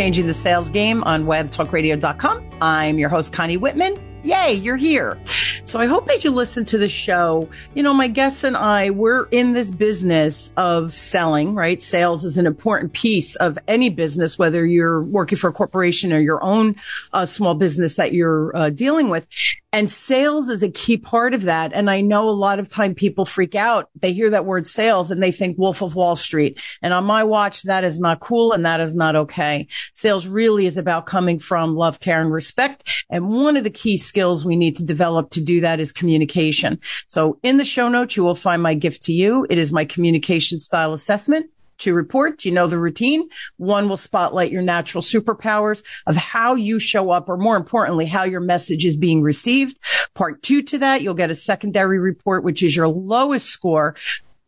Changing the Sales Game on webtalkradio.com. I'm your host, Connie Whitman. Yay, you're here. So I hope as you listen to the show, you know, my guests and I, we're in this business of selling, right? Sales is an important piece of any business, whether you're working for a corporation or your own uh, small business that you're uh, dealing with. And sales is a key part of that. And I know a lot of time people freak out. They hear that word sales and they think Wolf of Wall Street. And on my watch, that is not cool and that is not okay. Sales really is about coming from love, care and respect. And one of the key skills we need to develop to do that is communication. So in the show notes, you will find my gift to you. It is my communication style assessment to report. You know the routine. One will spotlight your natural superpowers of how you show up, or more importantly, how your message is being received. Part two to that, you'll get a secondary report, which is your lowest score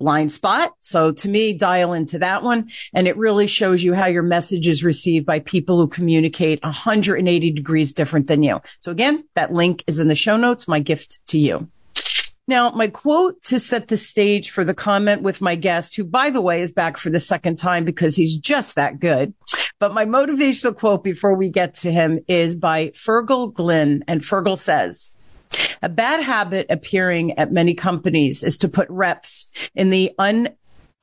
blind spot. So to me, dial into that one. And it really shows you how your message is received by people who communicate 180 degrees different than you. So again, that link is in the show notes, my gift to you. Now, my quote to set the stage for the comment with my guest, who by the way is back for the second time because he's just that good. But my motivational quote before we get to him is by Fergal Glynn. And Fergal says, a bad habit appearing at many companies is to put reps in the un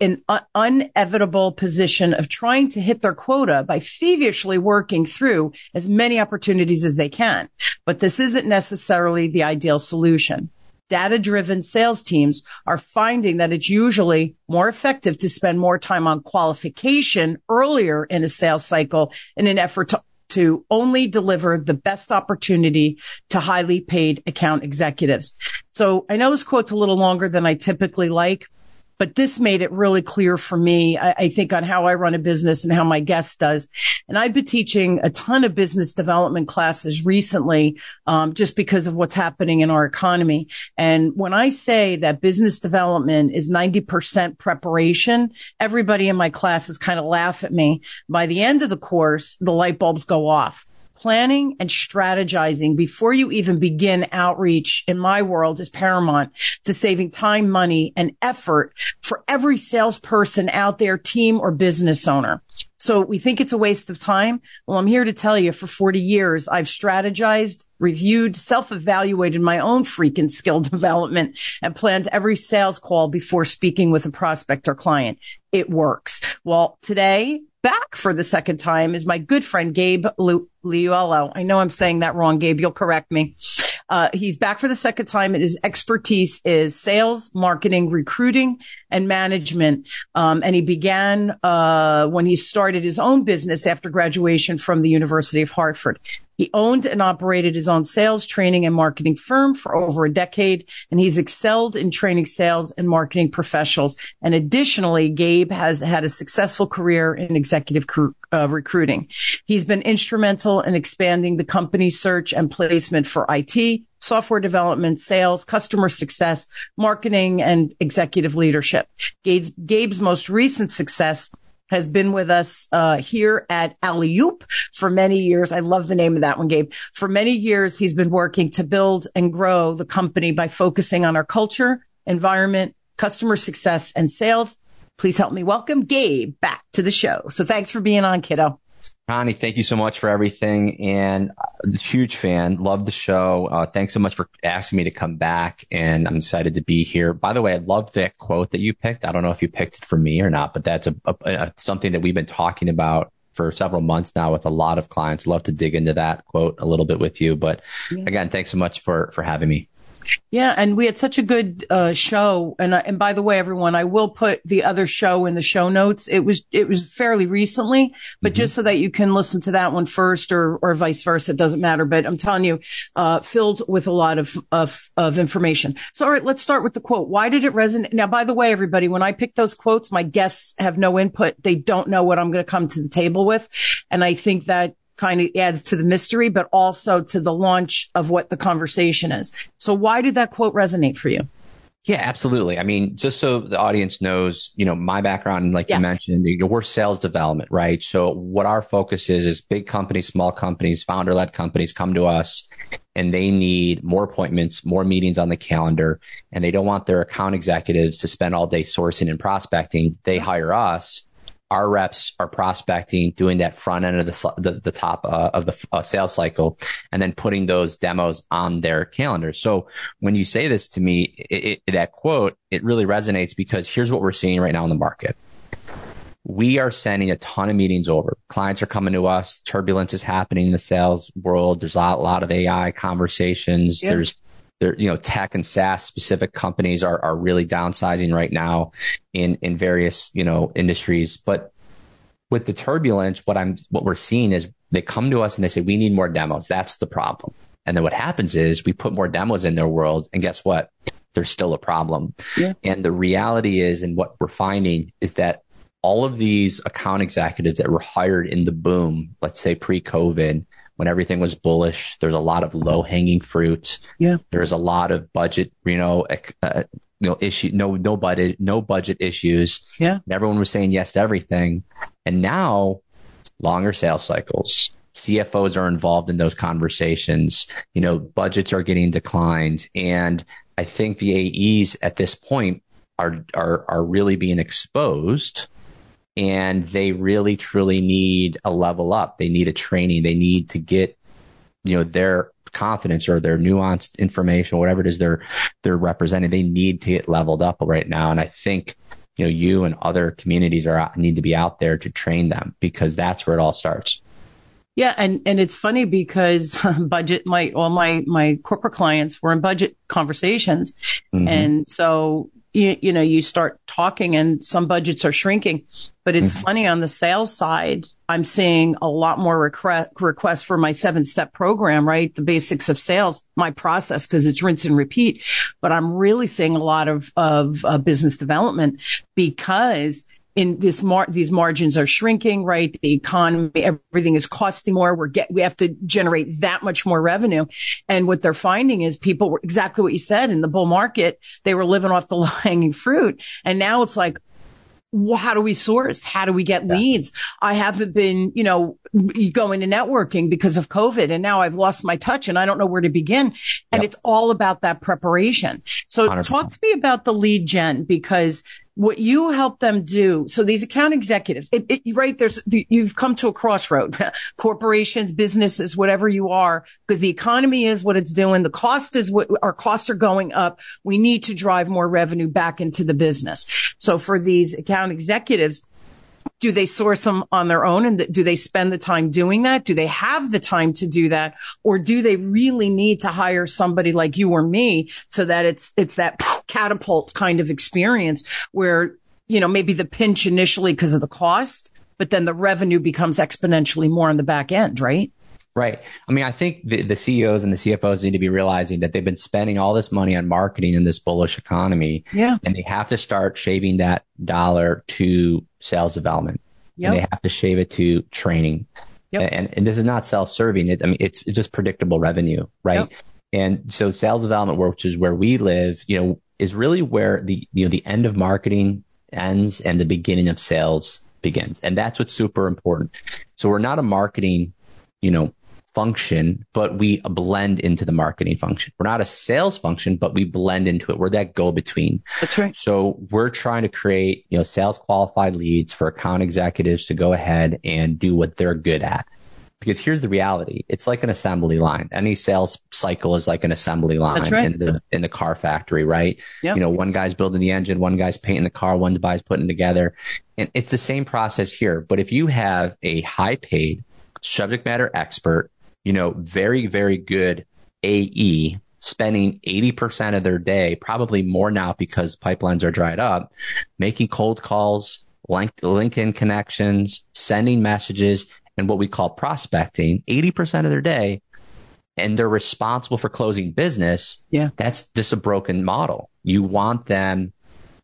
an unevitable position of trying to hit their quota by feverishly working through as many opportunities as they can. But this isn't necessarily the ideal solution. Data driven sales teams are finding that it's usually more effective to spend more time on qualification earlier in a sales cycle in an effort to to only deliver the best opportunity to highly paid account executives. So I know this quote's a little longer than I typically like, but this made it really clear for me, I, I, think, on how I run a business and how my guest does. And I've been teaching a ton of business development classes recently, um, just because of what's happening in our economy. And when I say that business development is 90% preparation, everybody in my classes kind of laugh at me. By the end of the course, the light bulbs go off planning and strategizing before you even begin outreach in my world is paramount to saving time, money and effort for every salesperson out there, team or business owner. So we think it's a waste of time. Well, I'm here to tell you for 40 years, I've strategized, reviewed, self-evaluated my own freaking skill development and planned every sales call before speaking with a prospect or client. It works. Well, today back for the second time is my good friend Gabe Liuello. I know I'm saying that wrong, Gabe. You'll correct me. Uh, he's back for the second time and his expertise is sales, marketing, recruiting, and management. Um, and he began uh, when he started his own business after graduation from the University of Hartford. He owned and operated his own sales, training, and marketing firm for over a decade, and he's excelled in training sales and marketing professionals. And additionally, Gabe has had a successful career in executive uh, recruiting. He's been instrumental in expanding the company's search and placement for IT, software development, sales, customer success, marketing, and executive leadership. Gabe's, Gabe's most recent success has been with us uh, here at Alley Oop for many years. I love the name of that one, Gabe. For many years, he's been working to build and grow the company by focusing on our culture, environment, customer success, and sales. Please help me welcome Gabe back to the show. So thanks for being on, kiddo. Connie, thank you so much for everything. And uh, huge fan, love the show. Uh, thanks so much for asking me to come back. And I'm excited to be here. By the way, I love that quote that you picked. I don't know if you picked it for me or not, but that's a, a, a something that we've been talking about for several months now with a lot of clients. Love to dig into that quote a little bit with you. But again, thanks so much for, for having me. Yeah, and we had such a good uh, show. And uh, and by the way, everyone, I will put the other show in the show notes. It was it was fairly recently, but mm-hmm. just so that you can listen to that one first, or or vice versa, it doesn't matter. But I'm telling you, uh, filled with a lot of of of information. So all right, let's start with the quote. Why did it resonate? Now, by the way, everybody, when I pick those quotes, my guests have no input. They don't know what I'm going to come to the table with, and I think that kind of adds to the mystery, but also to the launch of what the conversation is. So why did that quote resonate for you? Yeah, absolutely. I mean, just so the audience knows, you know, my background, like yeah. you mentioned, you know, we're sales development, right? So what our focus is, is big companies, small companies, founder led companies come to us and they need more appointments, more meetings on the calendar, and they don't want their account executives to spend all day sourcing and prospecting. They mm-hmm. hire us our reps are prospecting, doing that front end of the the, the top uh, of the uh, sales cycle, and then putting those demos on their calendar. So when you say this to me, it, it, that quote it really resonates because here's what we're seeing right now in the market. We are sending a ton of meetings over. Clients are coming to us. Turbulence is happening in the sales world. There's a lot, a lot of AI conversations. There's there, you know, tech and SaaS specific companies are, are really downsizing right now in, in various, you know, industries. But with the turbulence, what I'm, what we're seeing is they come to us and they say, we need more demos. That's the problem. And then what happens is we put more demos in their world and guess what? There's still a problem. Yeah. And the reality is, and what we're finding is that all of these account executives that were hired in the boom, let's say pre COVID, when everything was bullish. There's a lot of low hanging fruit. Yeah. There's a lot of budget, you know, uh, you know, issue, no, no budget, no budget issues. Yeah. everyone was saying yes to everything. And now longer sales cycles. CFOs are involved in those conversations. You know, budgets are getting declined. And I think the AEs at this point are, are, are really being exposed and they really truly need a level up. They need a training. They need to get, you know, their confidence or their nuanced information, whatever it is they're, they're representing. They need to get leveled up right now. And I think, you know, you and other communities are need to be out there to train them because that's where it all starts. Yeah, and and it's funny because budget my all my my corporate clients were in budget conversations, mm-hmm. and so you, you know, you start talking and some budgets are shrinking. But it's mm-hmm. funny on the sales side, I'm seeing a lot more request, requests for my seven step program, right? The basics of sales, my process, because it's rinse and repeat. But I'm really seeing a lot of, of uh, business development because in this mar- these margins are shrinking, right? The economy, everything is costing more. We're get, we have to generate that much more revenue. And what they're finding is people were exactly what you said in the bull market. They were living off the low hanging fruit. And now it's like, well, how do we source? How do we get yeah. leads? I haven't been, you know, going to networking because of COVID and now I've lost my touch and I don't know where to begin. And yep. it's all about that preparation. So 100%. talk to me about the lead gen because what you help them do. So these account executives, it, it, right? There's, you've come to a crossroad, corporations, businesses, whatever you are, because the economy is what it's doing. The cost is what our costs are going up. We need to drive more revenue back into the business. So for these account executives, do they source them on their own and do they spend the time doing that? Do they have the time to do that? Or do they really need to hire somebody like you or me so that it's, it's that catapult kind of experience where, you know, maybe the pinch initially because of the cost, but then the revenue becomes exponentially more on the back end, right? Right. I mean, I think the, the, CEOs and the CFOs need to be realizing that they've been spending all this money on marketing in this bullish economy. Yeah. And they have to start shaving that dollar to sales development. Yep. And they have to shave it to training. Yep. And, and this is not self-serving. It, I mean, it's, it's just predictable revenue, right? Yep. And so sales development, which is where we live, you know, is really where the, you know, the end of marketing ends and the beginning of sales begins. And that's what's super important. So we're not a marketing, you know, function, but we blend into the marketing function. We're not a sales function, but we blend into it. We're that go between. That's right. So we're trying to create, you know, sales qualified leads for account executives to go ahead and do what they're good at. Because here's the reality. It's like an assembly line. Any sales cycle is like an assembly line right. in the, in the car factory, right? Yep. You know, one guy's building the engine, one guy's painting the car, one guy's putting together. And it's the same process here. But if you have a high paid subject matter expert you know, very, very good AE spending 80% of their day, probably more now because pipelines are dried up, making cold calls, LinkedIn connections, sending messages, and what we call prospecting 80% of their day. And they're responsible for closing business. Yeah. That's just a broken model. You want them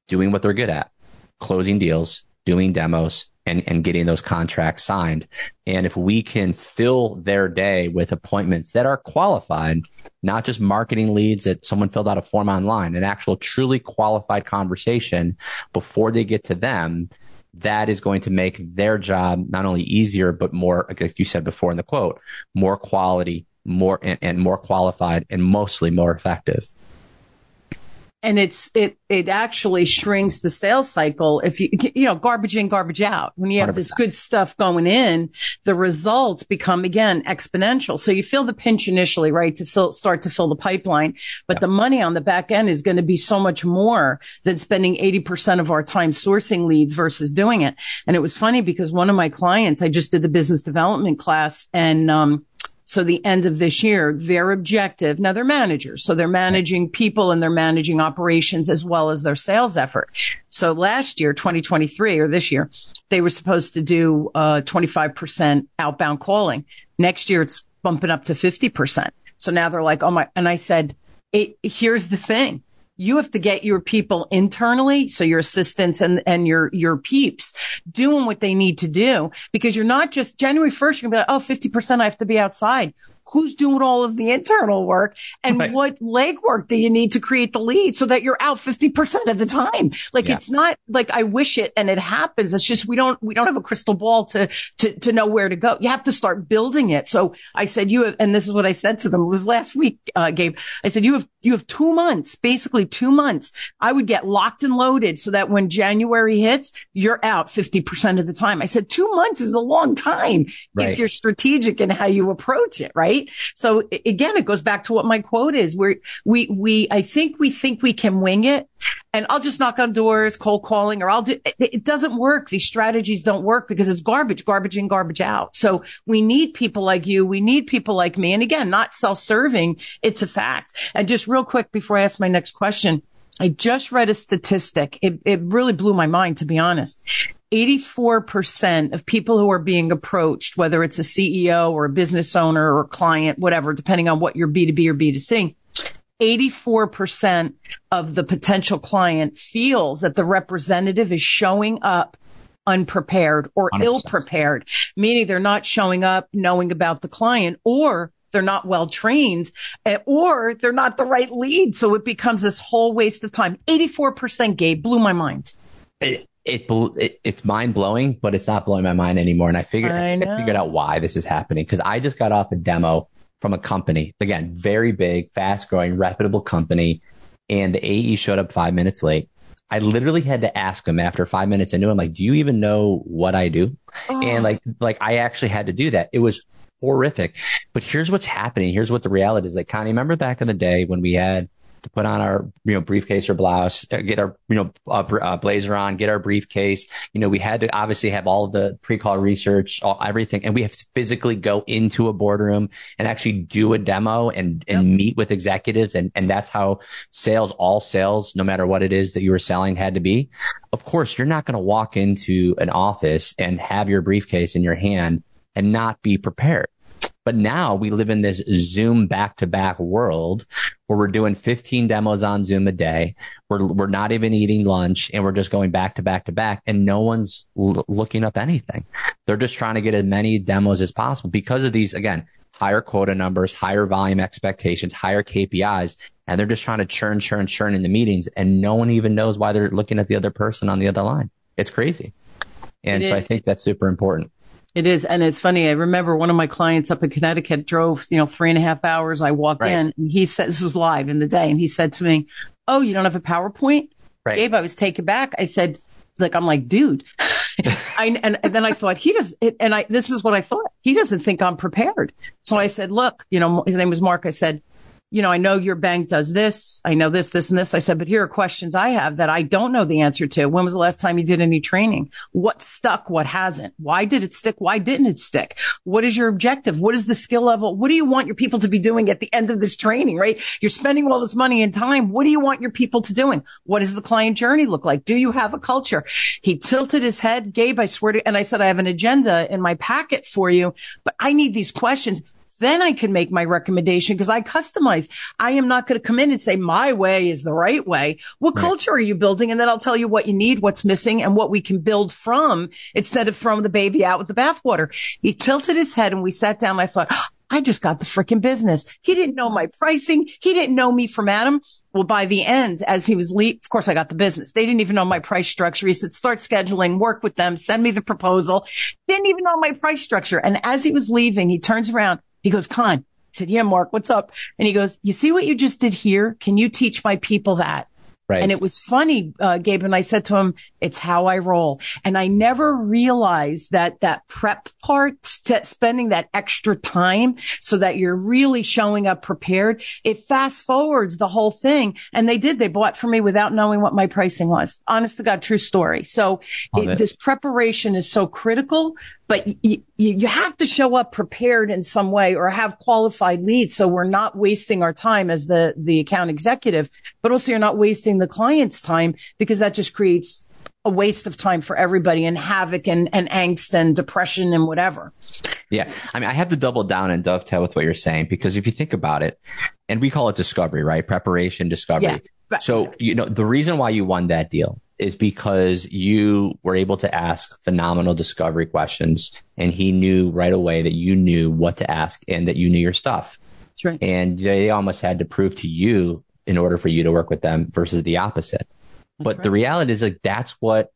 doing what they're good at, closing deals, doing demos, and, and getting those contracts signed. And if we can fill their day with appointments that are qualified, not just marketing leads that someone filled out a form online, an actual truly qualified conversation before they get to them, that is going to make their job not only easier, but more, like you said before in the quote, more quality, more and, and more qualified and mostly more effective. And it's it it actually shrinks the sales cycle if you you know garbage in garbage out when you have 100%. this good stuff going in the results become again exponential so you feel the pinch initially right to fill start to fill the pipeline but yeah. the money on the back end is going to be so much more than spending 80% of our time sourcing leads versus doing it and it was funny because one of my clients I just did the business development class and um so the end of this year, their objective, now they're managers. So they're managing people and they're managing operations as well as their sales effort. So last year, 2023 or this year, they were supposed to do uh, 25% outbound calling. Next year, it's bumping up to 50%. So now they're like, oh my, and I said, here's the thing you have to get your people internally. So your assistants and, and your, your peeps doing what they need to do because you're not just January 1st, you're going to be like, oh, 50% I have to be outside who's doing all of the internal work and right. what legwork do you need to create the lead so that you're out 50% of the time? Like yeah. it's not like I wish it and it happens. It's just we don't, we don't have a crystal ball to, to, to know where to go. You have to start building it. So I said, you have, and this is what I said to them. It was last week, uh, Gabe. I said, you have, you have two months, basically two months. I would get locked and loaded so that when January hits, you're out 50% of the time. I said, two months is a long time right. if you're strategic in how you approach it, right? Right? So again, it goes back to what my quote is where we, we, I think we think we can wing it and I'll just knock on doors, cold calling, or I'll do, it, it doesn't work. These strategies don't work because it's garbage, garbage in, garbage out. So we need people like you. We need people like me. And again, not self-serving. It's a fact. And just real quick before I ask my next question, I just read a statistic. It, it really blew my mind, to be honest. 84% of people who are being approached, whether it's a CEO or a business owner or a client, whatever, depending on what your B2B or B2C, 84% of the potential client feels that the representative is showing up unprepared or 100%. ill prepared, meaning they're not showing up knowing about the client or they're not well trained eh, or they're not the right lead. So it becomes this whole waste of time. 84% Gabe blew my mind. It, it, it, it's mind blowing, but it's not blowing my mind anymore. And I figured I, I figured out why this is happening because I just got off a demo from a company again, very big, fast growing, reputable company, and the AE showed up five minutes late. I literally had to ask him after five minutes into him, like, do you even know what I do? Oh. And like, like I actually had to do that. It was horrific. But here's what's happening. Here's what the reality is. Like, Connie, remember back in the day when we had to put on our, you know, briefcase or blouse, uh, get our, you know, uh, uh, blazer on, get our briefcase. You know, we had to obviously have all the pre-call research, all, everything. And we have to physically go into a boardroom and actually do a demo and, and yep. meet with executives. And, and that's how sales, all sales, no matter what it is that you were selling had to be. Of course, you're not going to walk into an office and have your briefcase in your hand and not be prepared. But now we live in this Zoom back to back world where we're doing 15 demos on Zoom a day. We're, we're not even eating lunch and we're just going back to back to back and no one's l- looking up anything. They're just trying to get as many demos as possible because of these, again, higher quota numbers, higher volume expectations, higher KPIs. And they're just trying to churn, churn, churn in the meetings and no one even knows why they're looking at the other person on the other line. It's crazy. And it so I think that's super important. It is. And it's funny. I remember one of my clients up in Connecticut drove, you know, three and a half hours. I walked right. in and he said, this was live in the day. And he said to me, Oh, you don't have a PowerPoint? Right. Gabe, I was taken back. I said, like, I'm like, dude. I, and, and, then I thought he does it. And I, this is what I thought. He doesn't think I'm prepared. So I said, look, you know, his name was Mark. I said, you know, I know your bank does this. I know this, this, and this. I said, but here are questions I have that I don't know the answer to. When was the last time you did any training? What stuck? What hasn't? Why did it stick? Why didn't it stick? What is your objective? What is the skill level? What do you want your people to be doing at the end of this training, right? You're spending all this money and time. What do you want your people to doing? What does the client journey look like? Do you have a culture? He tilted his head, Gabe, I swear to, and I said, I have an agenda in my packet for you, but I need these questions then I can make my recommendation because I customize. I am not going to come in and say my way is the right way. What right. culture are you building? And then I'll tell you what you need, what's missing and what we can build from instead of throwing the baby out with the bathwater. He tilted his head and we sat down. I thought, I just got the freaking business. He didn't know my pricing. He didn't know me from Adam. Well, by the end, as he was leave, of course, I got the business. They didn't even know my price structure. He said, start scheduling, work with them, send me the proposal. Didn't even know my price structure. And as he was leaving, he turns around. He goes, Con. I said, yeah, Mark, what's up? And he goes, you see what you just did here? Can you teach my people that? Right. And it was funny, uh, Gabe, and I said to him, it's how I roll. And I never realized that that prep part, spending that extra time so that you're really showing up prepared, it fast forwards the whole thing. And they did. They bought for me without knowing what my pricing was. Honest to God, true story. So it, this preparation is so critical but you, you have to show up prepared in some way or have qualified leads. So we're not wasting our time as the, the account executive, but also you're not wasting the client's time because that just creates a waste of time for everybody and havoc and, and angst and depression and whatever. Yeah. I mean, I have to double down and dovetail with what you're saying because if you think about it, and we call it discovery, right? Preparation, discovery. Yeah. So, you know, the reason why you won that deal is because you were able to ask phenomenal discovery questions and he knew right away that you knew what to ask and that you knew your stuff. That's right. And they almost had to prove to you in order for you to work with them versus the opposite. That's but right. the reality is like that's what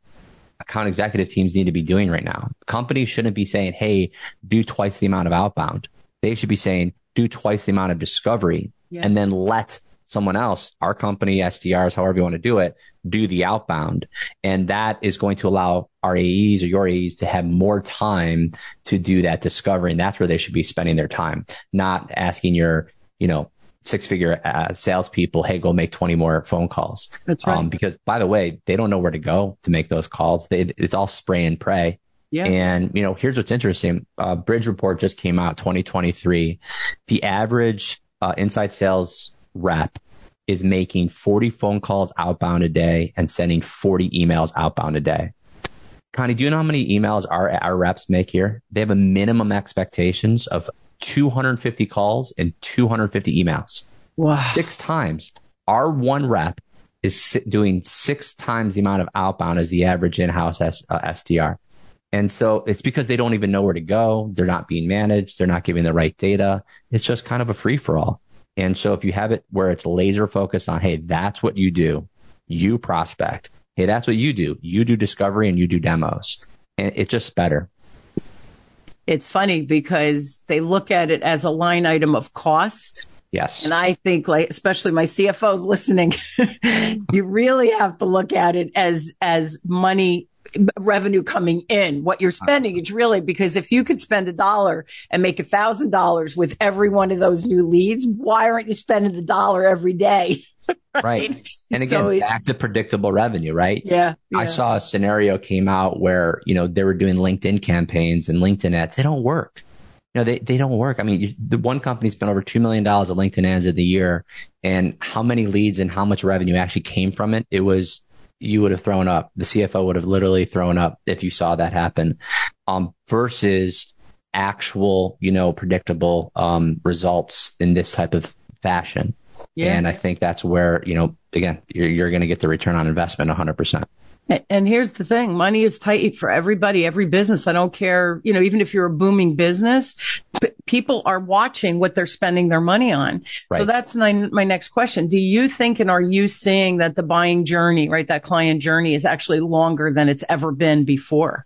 account executive teams need to be doing right now. Companies shouldn't be saying, Hey, do twice the amount of outbound. They should be saying, do twice the amount of discovery yeah. and then let someone else, our company, SDRs, however you want to do it, do the outbound. And that is going to allow our AEs or your AEs to have more time to do that discovery. And that's where they should be spending their time, not asking your, you know, six figure uh, salespeople, Hey, go make 20 more phone calls. That's right. Um, because by the way, they don't know where to go to make those calls. They, it's all spray and pray. Yeah. And, you know, here's what's interesting. Uh, Bridge report just came out 2023. The average, uh, inside sales rep is making 40 phone calls outbound a day and sending 40 emails outbound a day. Connie, do you know how many emails our, our reps make here? They have a minimum expectations of 250 calls and 250 emails. Wow. Six times. Our one rep is doing six times the amount of outbound as the average in-house S, uh, SDR. And so it's because they don't even know where to go. They're not being managed. They're not giving the right data. It's just kind of a free for all. And so if you have it where it's laser focused on, Hey, that's what you do. You prospect. Hey, that's what you do. You do discovery and you do demos and it's just better. It's funny because they look at it as a line item of cost. Yes. And I think like, especially my CFOs listening, you really have to look at it as, as money revenue coming in. What you're spending It's really because if you could spend a dollar and make a thousand dollars with every one of those new leads, why aren't you spending the dollar every day? right? right. And again, so, back to predictable revenue, right? Yeah, yeah, I saw a scenario came out where, you know, they were doing LinkedIn campaigns and LinkedIn ads. They don't work. You know, they, they don't work. I mean, you, the one company spent over $2 million of LinkedIn ads in the year and how many leads and how much revenue actually came from it? It was you would have thrown up. The CFO would have literally thrown up if you saw that happen. Um, versus actual, you know, predictable, um, results in this type of fashion. Yeah. And I think that's where, you know, again, you're, you're going to get the return on investment 100%. And here's the thing. Money is tight for everybody, every business. I don't care, you know, even if you're a booming business, p- people are watching what they're spending their money on. Right. So that's my, my next question. Do you think and are you seeing that the buying journey, right? That client journey is actually longer than it's ever been before?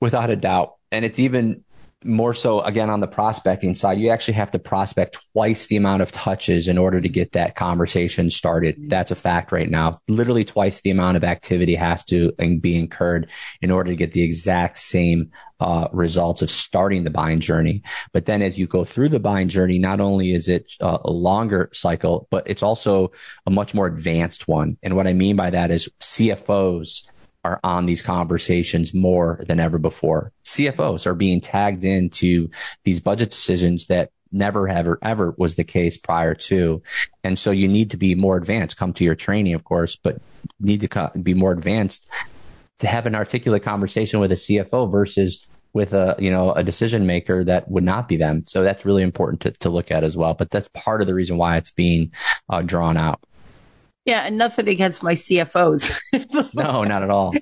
Without a doubt. And it's even more so again on the prospecting side, you actually have to prospect twice the amount of touches in order to get that conversation started. Mm-hmm. That's a fact right now. Literally twice the amount of activity has to be incurred in order to get the exact same uh, results of starting the buying journey. But then as you go through the buying journey, not only is it uh, a longer cycle, but it's also a much more advanced one. And what I mean by that is CFOs are on these conversations more than ever before. CFOs are being tagged into these budget decisions that never ever ever was the case prior to. And so you need to be more advanced, come to your training, of course, but need to be more advanced to have an articulate conversation with a CFO versus with a, you know, a decision maker that would not be them. So that's really important to, to look at as well. But that's part of the reason why it's being uh, drawn out. Yeah, and nothing against my CFOs. no, not at all.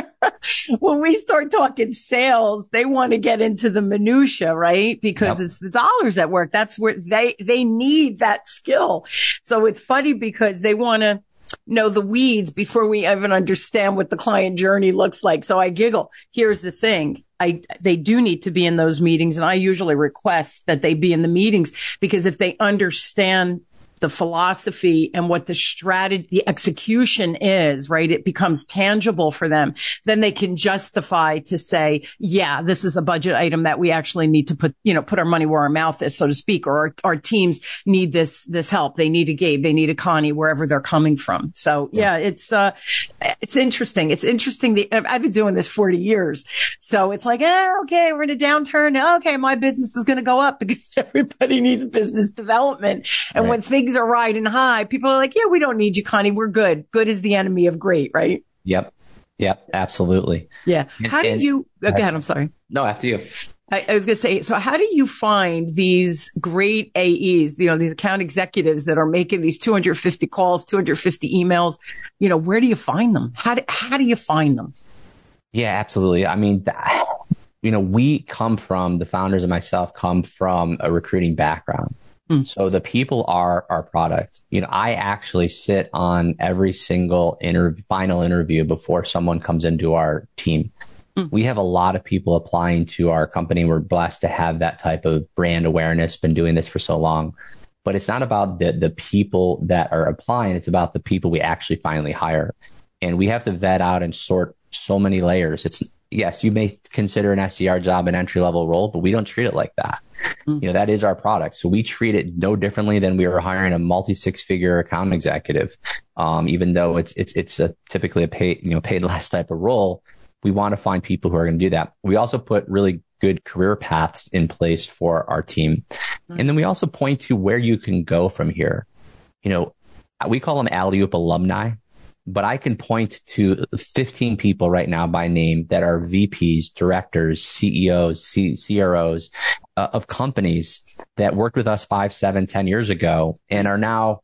when we start talking sales, they want to get into the minutia, right? Because yep. it's the dollars at work. That's where they they need that skill. So it's funny because they want to know the weeds before we even understand what the client journey looks like. So I giggle. Here's the thing. I, they do need to be in those meetings and I usually request that they be in the meetings because if they understand the philosophy and what the strategy, the execution is, right? It becomes tangible for them. Then they can justify to say, yeah, this is a budget item that we actually need to put, you know, put our money where our mouth is, so to speak, or our, our teams need this, this help. They need a Gabe. They need a Connie wherever they're coming from. So yeah, yeah it's, uh, it's interesting. It's interesting. The, I've been doing this 40 years. So it's like, eh, okay, we're in a downturn. Okay. My business is going to go up because everybody needs business development. And right. when things are riding high, people are like, yeah, we don't need you, Connie. We're good. Good is the enemy of great, right? Yep. Yep. Absolutely. Yeah. How do you, ahead. I'm sorry. No, after you. I, I was going to say, so how do you find these great AEs, you know, these account executives that are making these 250 calls, 250 emails? You know, where do you find them? How do, how do you find them? Yeah, absolutely. I mean, you know, we come from the founders and myself come from a recruiting background. Mm. So the people are our product. You know, I actually sit on every single interview, final interview before someone comes into our team. Mm. We have a lot of people applying to our company. We're blessed to have that type of brand awareness, been doing this for so long. But it's not about the, the people that are applying. It's about the people we actually finally hire. And we have to vet out and sort so many layers. It's, yes, you may consider an SDR job an entry level role, but we don't treat it like that. Mm. You know, that is our product. So we treat it no differently than we were hiring a multi six figure account executive. Um, even though it's, it's, it's a typically a paid, you know, paid less type of role we want to find people who are going to do that. We also put really good career paths in place for our team. Mm-hmm. And then we also point to where you can go from here. You know, we call them alley oop alumni, but I can point to 15 people right now by name that are VPs, directors, CEOs, C- CROs uh, of companies that worked with us five, seven, ten years ago and are now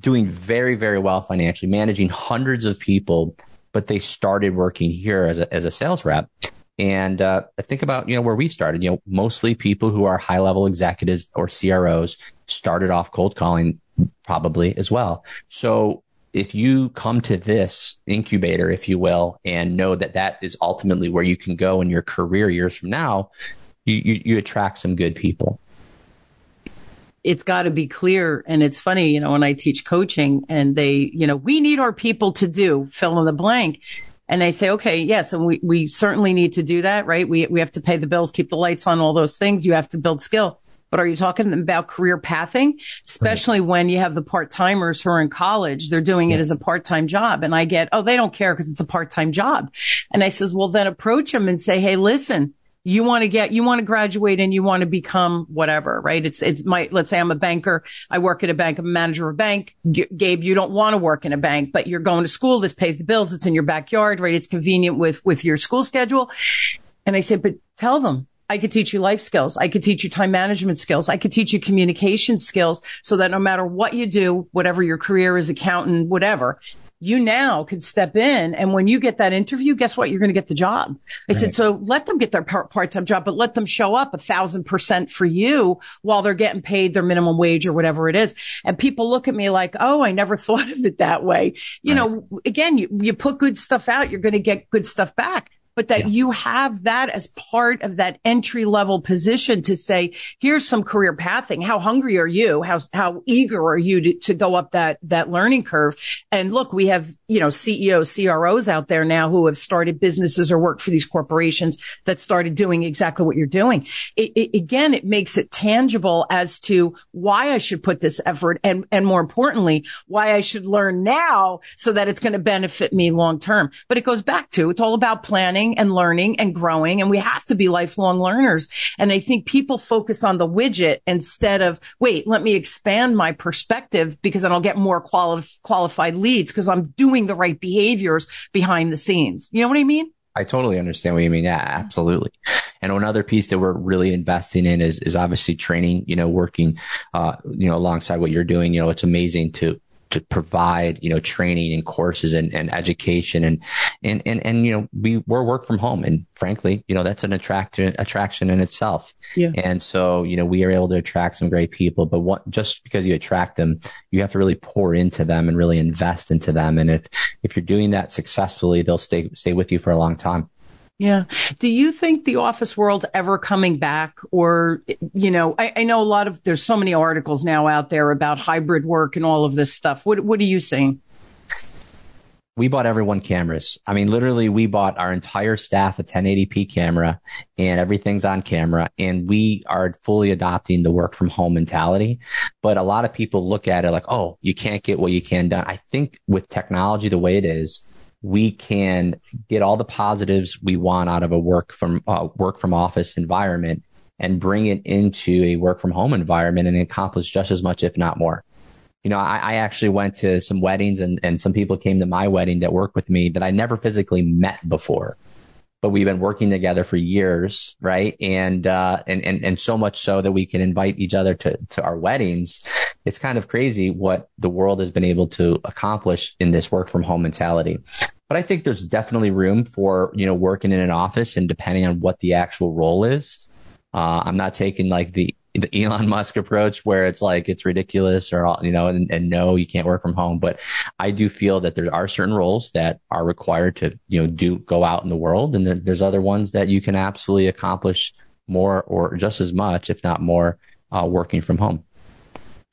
doing very, very well financially, managing hundreds of people but they started working here as a, as a sales rep. And uh, think about you know where we started. You know, mostly people who are high level executives or CROs started off cold calling, probably as well. So if you come to this incubator, if you will, and know that that is ultimately where you can go in your career years from now, you, you, you attract some good people it's got to be clear. And it's funny, you know, when I teach coaching and they, you know, we need our people to do fill in the blank. And I say, okay, yes, and we, we certainly need to do that, right? We, we have to pay the bills, keep the lights on, all those things. You have to build skill. But are you talking about career pathing? Especially right. when you have the part timers who are in college, they're doing yeah. it as a part time job. And I get, oh, they don't care because it's a part time job. And I says, well, then approach them and say, Hey, listen, you want to get, you want to graduate and you want to become whatever, right? It's, it's my, let's say I'm a banker. I work at a bank. I'm a manager of a bank. G- Gabe, you don't want to work in a bank, but you're going to school. This pays the bills. It's in your backyard, right? It's convenient with, with your school schedule. And I said, but tell them I could teach you life skills. I could teach you time management skills. I could teach you communication skills so that no matter what you do, whatever your career is, accountant, whatever, you now could step in. And when you get that interview, guess what? You're going to get the job. I right. said, so let them get their part time job, but let them show up a thousand percent for you while they're getting paid their minimum wage or whatever it is. And people look at me like, Oh, I never thought of it that way. You right. know, again, you, you put good stuff out, you're going to get good stuff back but that yeah. you have that as part of that entry level position to say, here's some career pathing. How hungry are you? How, how eager are you to, to go up that, that learning curve? And look, we have, you know, CEOs, CROs out there now who have started businesses or work for these corporations that started doing exactly what you're doing. It, it, again, it makes it tangible as to why I should put this effort and, and more importantly, why I should learn now so that it's going to benefit me long term. But it goes back to, it's all about planning and learning and growing. And we have to be lifelong learners. And I think people focus on the widget instead of, wait, let me expand my perspective because then I'll get more quali- qualified leads because I'm doing the right behaviors behind the scenes. You know what I mean? I totally understand what you mean. Yeah, absolutely. And another piece that we're really investing in is, is obviously training, you know, working, uh, you know, alongside what you're doing. You know, it's amazing to, to provide, you know, training and courses and, and education and, and, and, and, you know, we, we're work from home and frankly, you know, that's an attraction, attraction in itself. Yeah. And so, you know, we are able to attract some great people, but what, just because you attract them, you have to really pour into them and really invest into them. And if, if you're doing that successfully, they'll stay, stay with you for a long time. Yeah. Do you think the office world ever coming back or, you know, I, I, know a lot of, there's so many articles now out there about hybrid work and all of this stuff. What, what are you seeing? We bought everyone cameras. I mean, literally we bought our entire staff a 1080p camera and everything's on camera and we are fully adopting the work from home mentality. But a lot of people look at it like, Oh, you can't get what you can done. I think with technology the way it is, we can get all the positives we want out of a work from uh, work from office environment and bring it into a work from home environment and accomplish just as much, if not more. You know, I, I actually went to some weddings and, and some people came to my wedding that work with me that I never physically met before but we've been working together for years, right? And, uh, and, and, and so much so that we can invite each other to, to our weddings. It's kind of crazy what the world has been able to accomplish in this work from home mentality. But I think there's definitely room for, you know, working in an office and depending on what the actual role is. Uh, I'm not taking like the the Elon Musk approach where it's like it's ridiculous or you know and, and, no you can't work from home but I do feel that there are certain roles that are required to you know do go out in the world and then there's other ones that you can absolutely accomplish more or just as much if not more uh, working from home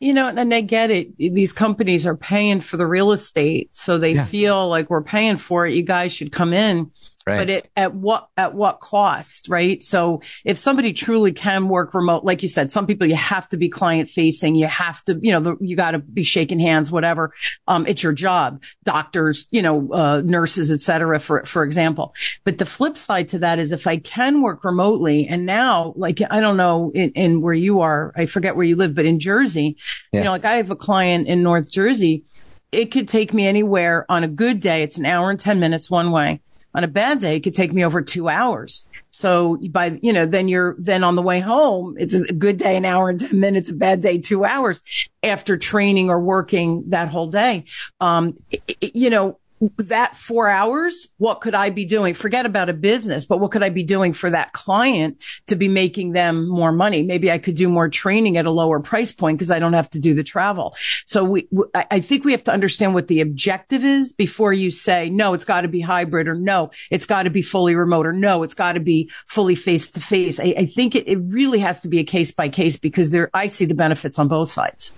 you know, and I get it. These companies are paying for the real estate, so they yeah. feel like we're paying for it. You guys should come in Right. But it, at what, at what cost, right? So if somebody truly can work remote, like you said, some people you have to be client facing. You have to, you know, the, you got to be shaking hands, whatever. Um, it's your job. Doctors, you know, uh, nurses, et cetera, for, for example. But the flip side to that is if I can work remotely and now, like, I don't know in, in where you are, I forget where you live, but in Jersey, yeah. you know, like I have a client in North Jersey. It could take me anywhere on a good day. It's an hour and 10 minutes one way on a bad day, it could take me over two hours. So by, you know, then you're, then on the way home, it's a good day, an hour and 10 minutes, a bad day, two hours after training or working that whole day. Um, it, you know, that four hours, what could I be doing? Forget about a business, but what could I be doing for that client to be making them more money? Maybe I could do more training at a lower price point because I don't have to do the travel. So we, I think we have to understand what the objective is before you say, no, it's got to be hybrid or no, it's got to be fully remote or no, it's got to be fully face to face. I think it, it really has to be a case by case because there, I see the benefits on both sides.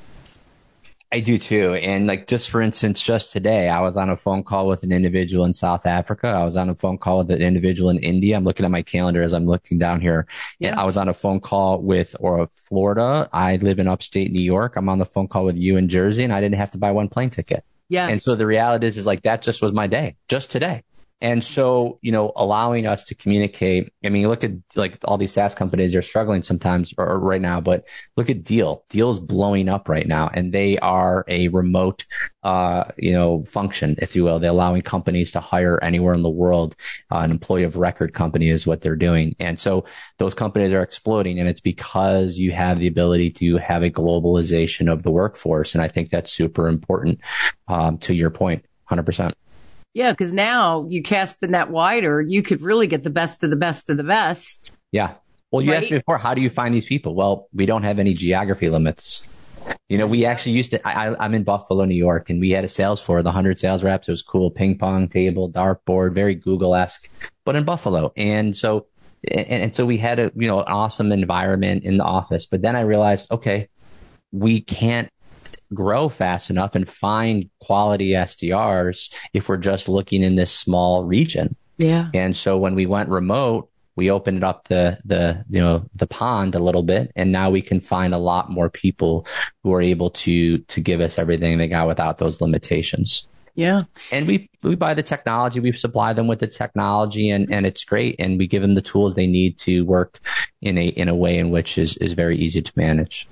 I do too. And like, just for instance, just today, I was on a phone call with an individual in South Africa. I was on a phone call with an individual in India. I'm looking at my calendar as I'm looking down here. Yeah. And I was on a phone call with or Florida. I live in upstate New York. I'm on the phone call with you in Jersey and I didn't have to buy one plane ticket. Yeah. And so the reality is, is like that just was my day just today. And so, you know, allowing us to communicate. I mean, look at like all these SaaS companies, they're struggling sometimes or, or right now, but look at Deel. Deel's blowing up right now and they are a remote, uh, you know, function, if you will. They're allowing companies to hire anywhere in the world. Uh, an employee of record company is what they're doing. And so those companies are exploding and it's because you have the ability to have a globalization of the workforce. And I think that's super important, um, to your point, 100%. Yeah, because now you cast the net wider, you could really get the best of the best of the best. Yeah. Well, you right? asked me before, how do you find these people? Well, we don't have any geography limits. You know, we actually used to, I, am in Buffalo, New York, and we had a sales floor, the 100 sales reps. It was cool. Ping pong table, dartboard, very Google esque, but in Buffalo. And so, and, and so we had a, you know, an awesome environment in the office. But then I realized, okay, we can't grow fast enough and find quality SDRs if we're just looking in this small region. Yeah. And so when we went remote, we opened up the, the, you know, the pond a little bit and now we can find a lot more people who are able to, to give us everything they got without those limitations. Yeah. And we, we buy the technology, we supply them with the technology and, and it's great. And we give them the tools they need to work in a, in a way in which is, is very easy to manage.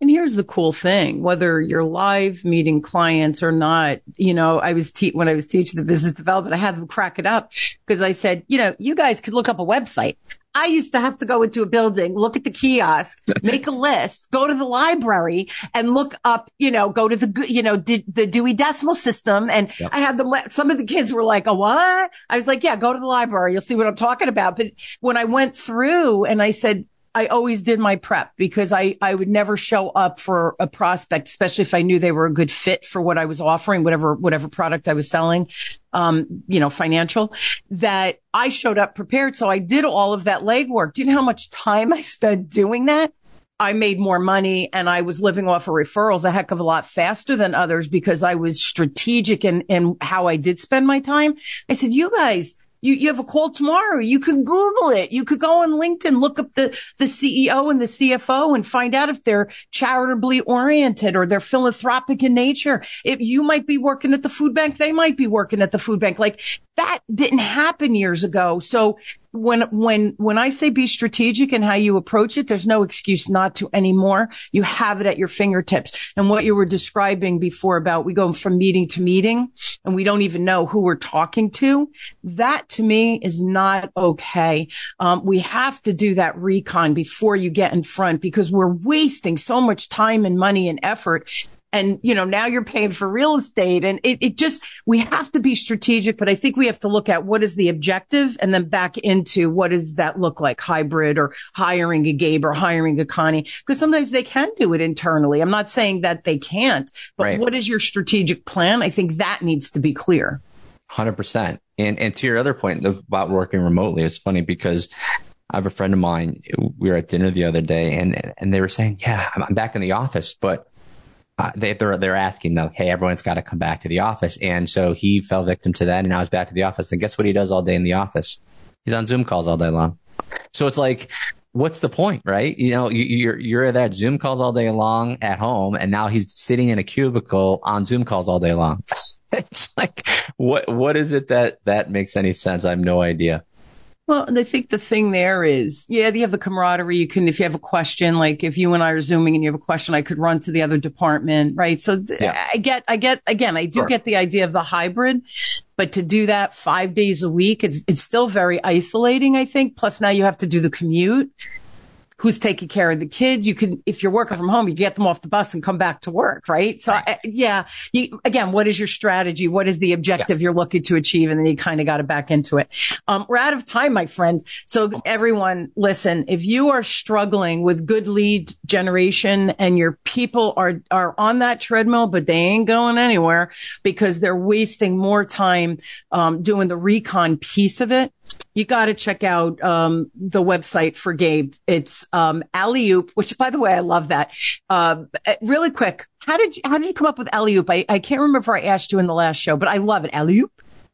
And here's the cool thing, whether you're live meeting clients or not, you know, I was te- when I was teaching the business development, I had them crack it up because I said, you know, you guys could look up a website. I used to have to go into a building, look at the kiosk, make a list, go to the library and look up, you know, go to the, you know, the Dewey Decimal System. And yep. I had them, some of the kids were like, a what? I was like, yeah, go to the library. You'll see what I'm talking about. But when I went through and I said, I always did my prep because I, I would never show up for a prospect, especially if I knew they were a good fit for what I was offering, whatever, whatever product I was selling, um, you know, financial, that I showed up prepared. So I did all of that legwork. Do you know how much time I spent doing that? I made more money and I was living off of referrals a heck of a lot faster than others because I was strategic in, in how I did spend my time. I said, you guys, you, you have a call tomorrow. You could Google it. You could go on LinkedIn, look up the, the CEO and the CFO and find out if they're charitably oriented or they're philanthropic in nature. If you might be working at the food bank, they might be working at the food bank. Like that didn't happen years ago. So when, when, when I say be strategic in how you approach it, there's no excuse not to anymore. You have it at your fingertips. And what you were describing before about we go from meeting to meeting and we don't even know who we're talking to. That to me is not okay. Um, we have to do that recon before you get in front because we're wasting so much time and money and effort and you know now you're paying for real estate and it, it just we have to be strategic but i think we have to look at what is the objective and then back into what does that look like? Hybrid or hiring a gabe or hiring a connie? Because sometimes they can do it internally. I'm not saying that they can't but right. what is your strategic plan? I think that needs to be clear. 100% and and to your other point about working remotely it's funny because I have a friend of mine. We were at dinner the other day, and and they were saying, "Yeah, I'm back in the office, but uh, they, they're, they're asking though, hey, everyone's got to come back to the office. And so he fell victim to that and now he's back to the office. And guess what he does all day in the office? He's on Zoom calls all day long. So it's like, what's the point, right? You know, you, are you're at that Zoom calls all day long at home, and now he's sitting in a cubicle on Zoom calls all day long. it's like, what what is it that that makes any sense? I have no idea. Well, and I think the thing there is, yeah, you have the camaraderie. You can, if you have a question, like if you and I are zooming and you have a question, I could run to the other department, right? So th- yeah. I get, I get, again, I do sure. get the idea of the hybrid, but to do that five days a week, it's, it's still very isolating, I think. Plus now you have to do the commute who's taking care of the kids. You can, if you're working from home, you get them off the bus and come back to work, right? So right. I, yeah, you, again, what is your strategy? What is the objective yeah. you're looking to achieve? And then you kind of got to back into it. Um, we're out of time, my friend. So everyone, listen, if you are struggling with good lead generation and your people are, are on that treadmill, but they ain't going anywhere because they're wasting more time, um, doing the recon piece of it, you got to check out um, the website for Gabe. It's um, which by the way, I love that. Uh, really quick, how did you how did you come up with Alley Oop? I, I can't remember if I asked you in the last show, but I love it. Alley Oop.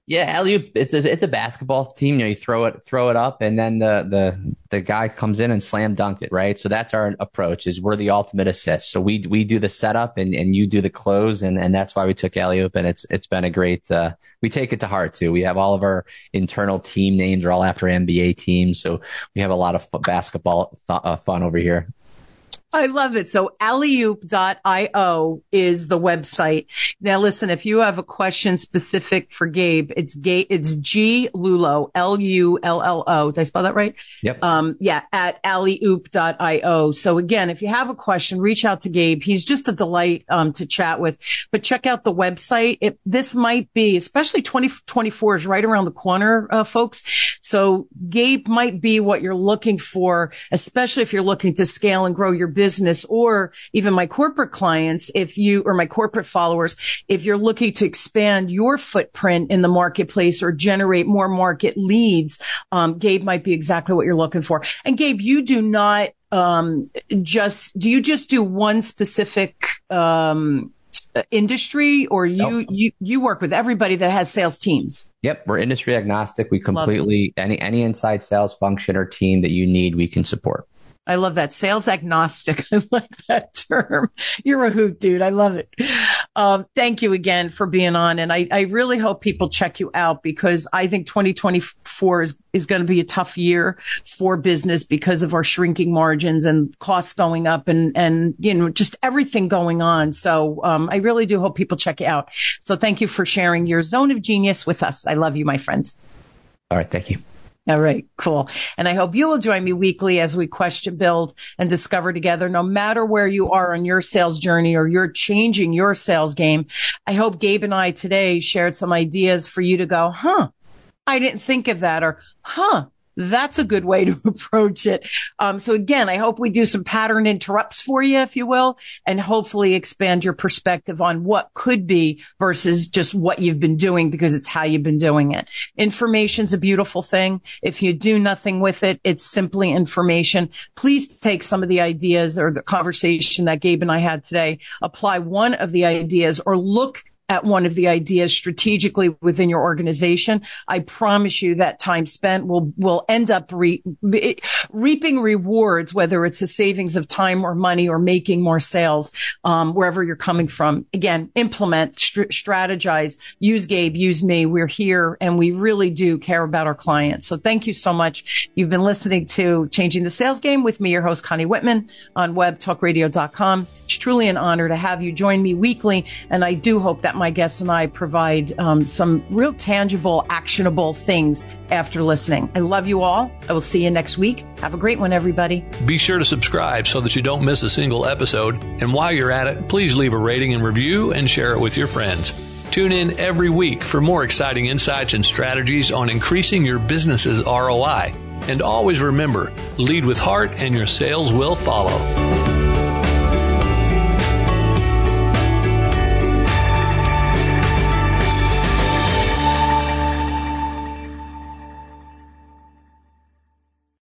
Yeah, alley it's a it's a basketball team. You know, you throw it throw it up, and then the the the guy comes in and slam dunk it. Right. So that's our approach. Is we're the ultimate assist. So we we do the setup, and and you do the close, and and that's why we took alley and it's it's been a great. Uh, we take it to heart too. We have all of our internal team names are all after NBA teams, so we have a lot of basketball th- uh, fun over here. I love it. So alleyoop.io is the website. Now listen, if you have a question specific for Gabe, it's Gabe, it's G Lullo, L-U-L-L-O. Did I spell that right? Yep. Um, yeah, at alleyoop.io. So again, if you have a question, reach out to Gabe. He's just a delight, um, to chat with, but check out the website. It, this might be, especially 2024 is right around the corner, uh, folks. So Gabe might be what you're looking for, especially if you're looking to scale and grow your business or even my corporate clients, if you or my corporate followers, if you're looking to expand your footprint in the marketplace or generate more market leads, um, Gabe might be exactly what you're looking for. And Gabe, you do not um, just do you just do one specific um, industry or you, nope. you you work with everybody that has sales teams yep we're industry agnostic we completely any any inside sales function or team that you need we can support I love that. Sales agnostic. I like that term. You're a hoot, dude. I love it. Um, thank you again for being on. And I, I really hope people check you out because I think 2024 is, is going to be a tough year for business because of our shrinking margins and costs going up and, and, you know, just everything going on. So, um, I really do hope people check you out. So thank you for sharing your zone of genius with us. I love you, my friend. All right. Thank you. All right, cool. And I hope you will join me weekly as we question, build, and discover together, no matter where you are on your sales journey or you're changing your sales game. I hope Gabe and I today shared some ideas for you to go, huh, I didn't think of that, or huh, That's a good way to approach it. Um, so again, I hope we do some pattern interrupts for you, if you will, and hopefully expand your perspective on what could be versus just what you've been doing because it's how you've been doing it. Information's a beautiful thing. If you do nothing with it, it's simply information. Please take some of the ideas or the conversation that Gabe and I had today, apply one of the ideas or look at one of the ideas strategically within your organization, I promise you that time spent will, will end up re, reaping rewards, whether it's a savings of time or money or making more sales, um, wherever you're coming from. Again, implement, st- strategize, use Gabe, use me. We're here and we really do care about our clients. So thank you so much. You've been listening to Changing the Sales Game with me, your host, Connie Whitman on webtalkradio.com. It's truly an honor to have you join me weekly. And I do hope that my guests and I provide um, some real tangible, actionable things after listening. I love you all. I will see you next week. Have a great one, everybody. Be sure to subscribe so that you don't miss a single episode. And while you're at it, please leave a rating and review and share it with your friends. Tune in every week for more exciting insights and strategies on increasing your business's ROI. And always remember, lead with heart and your sales will follow.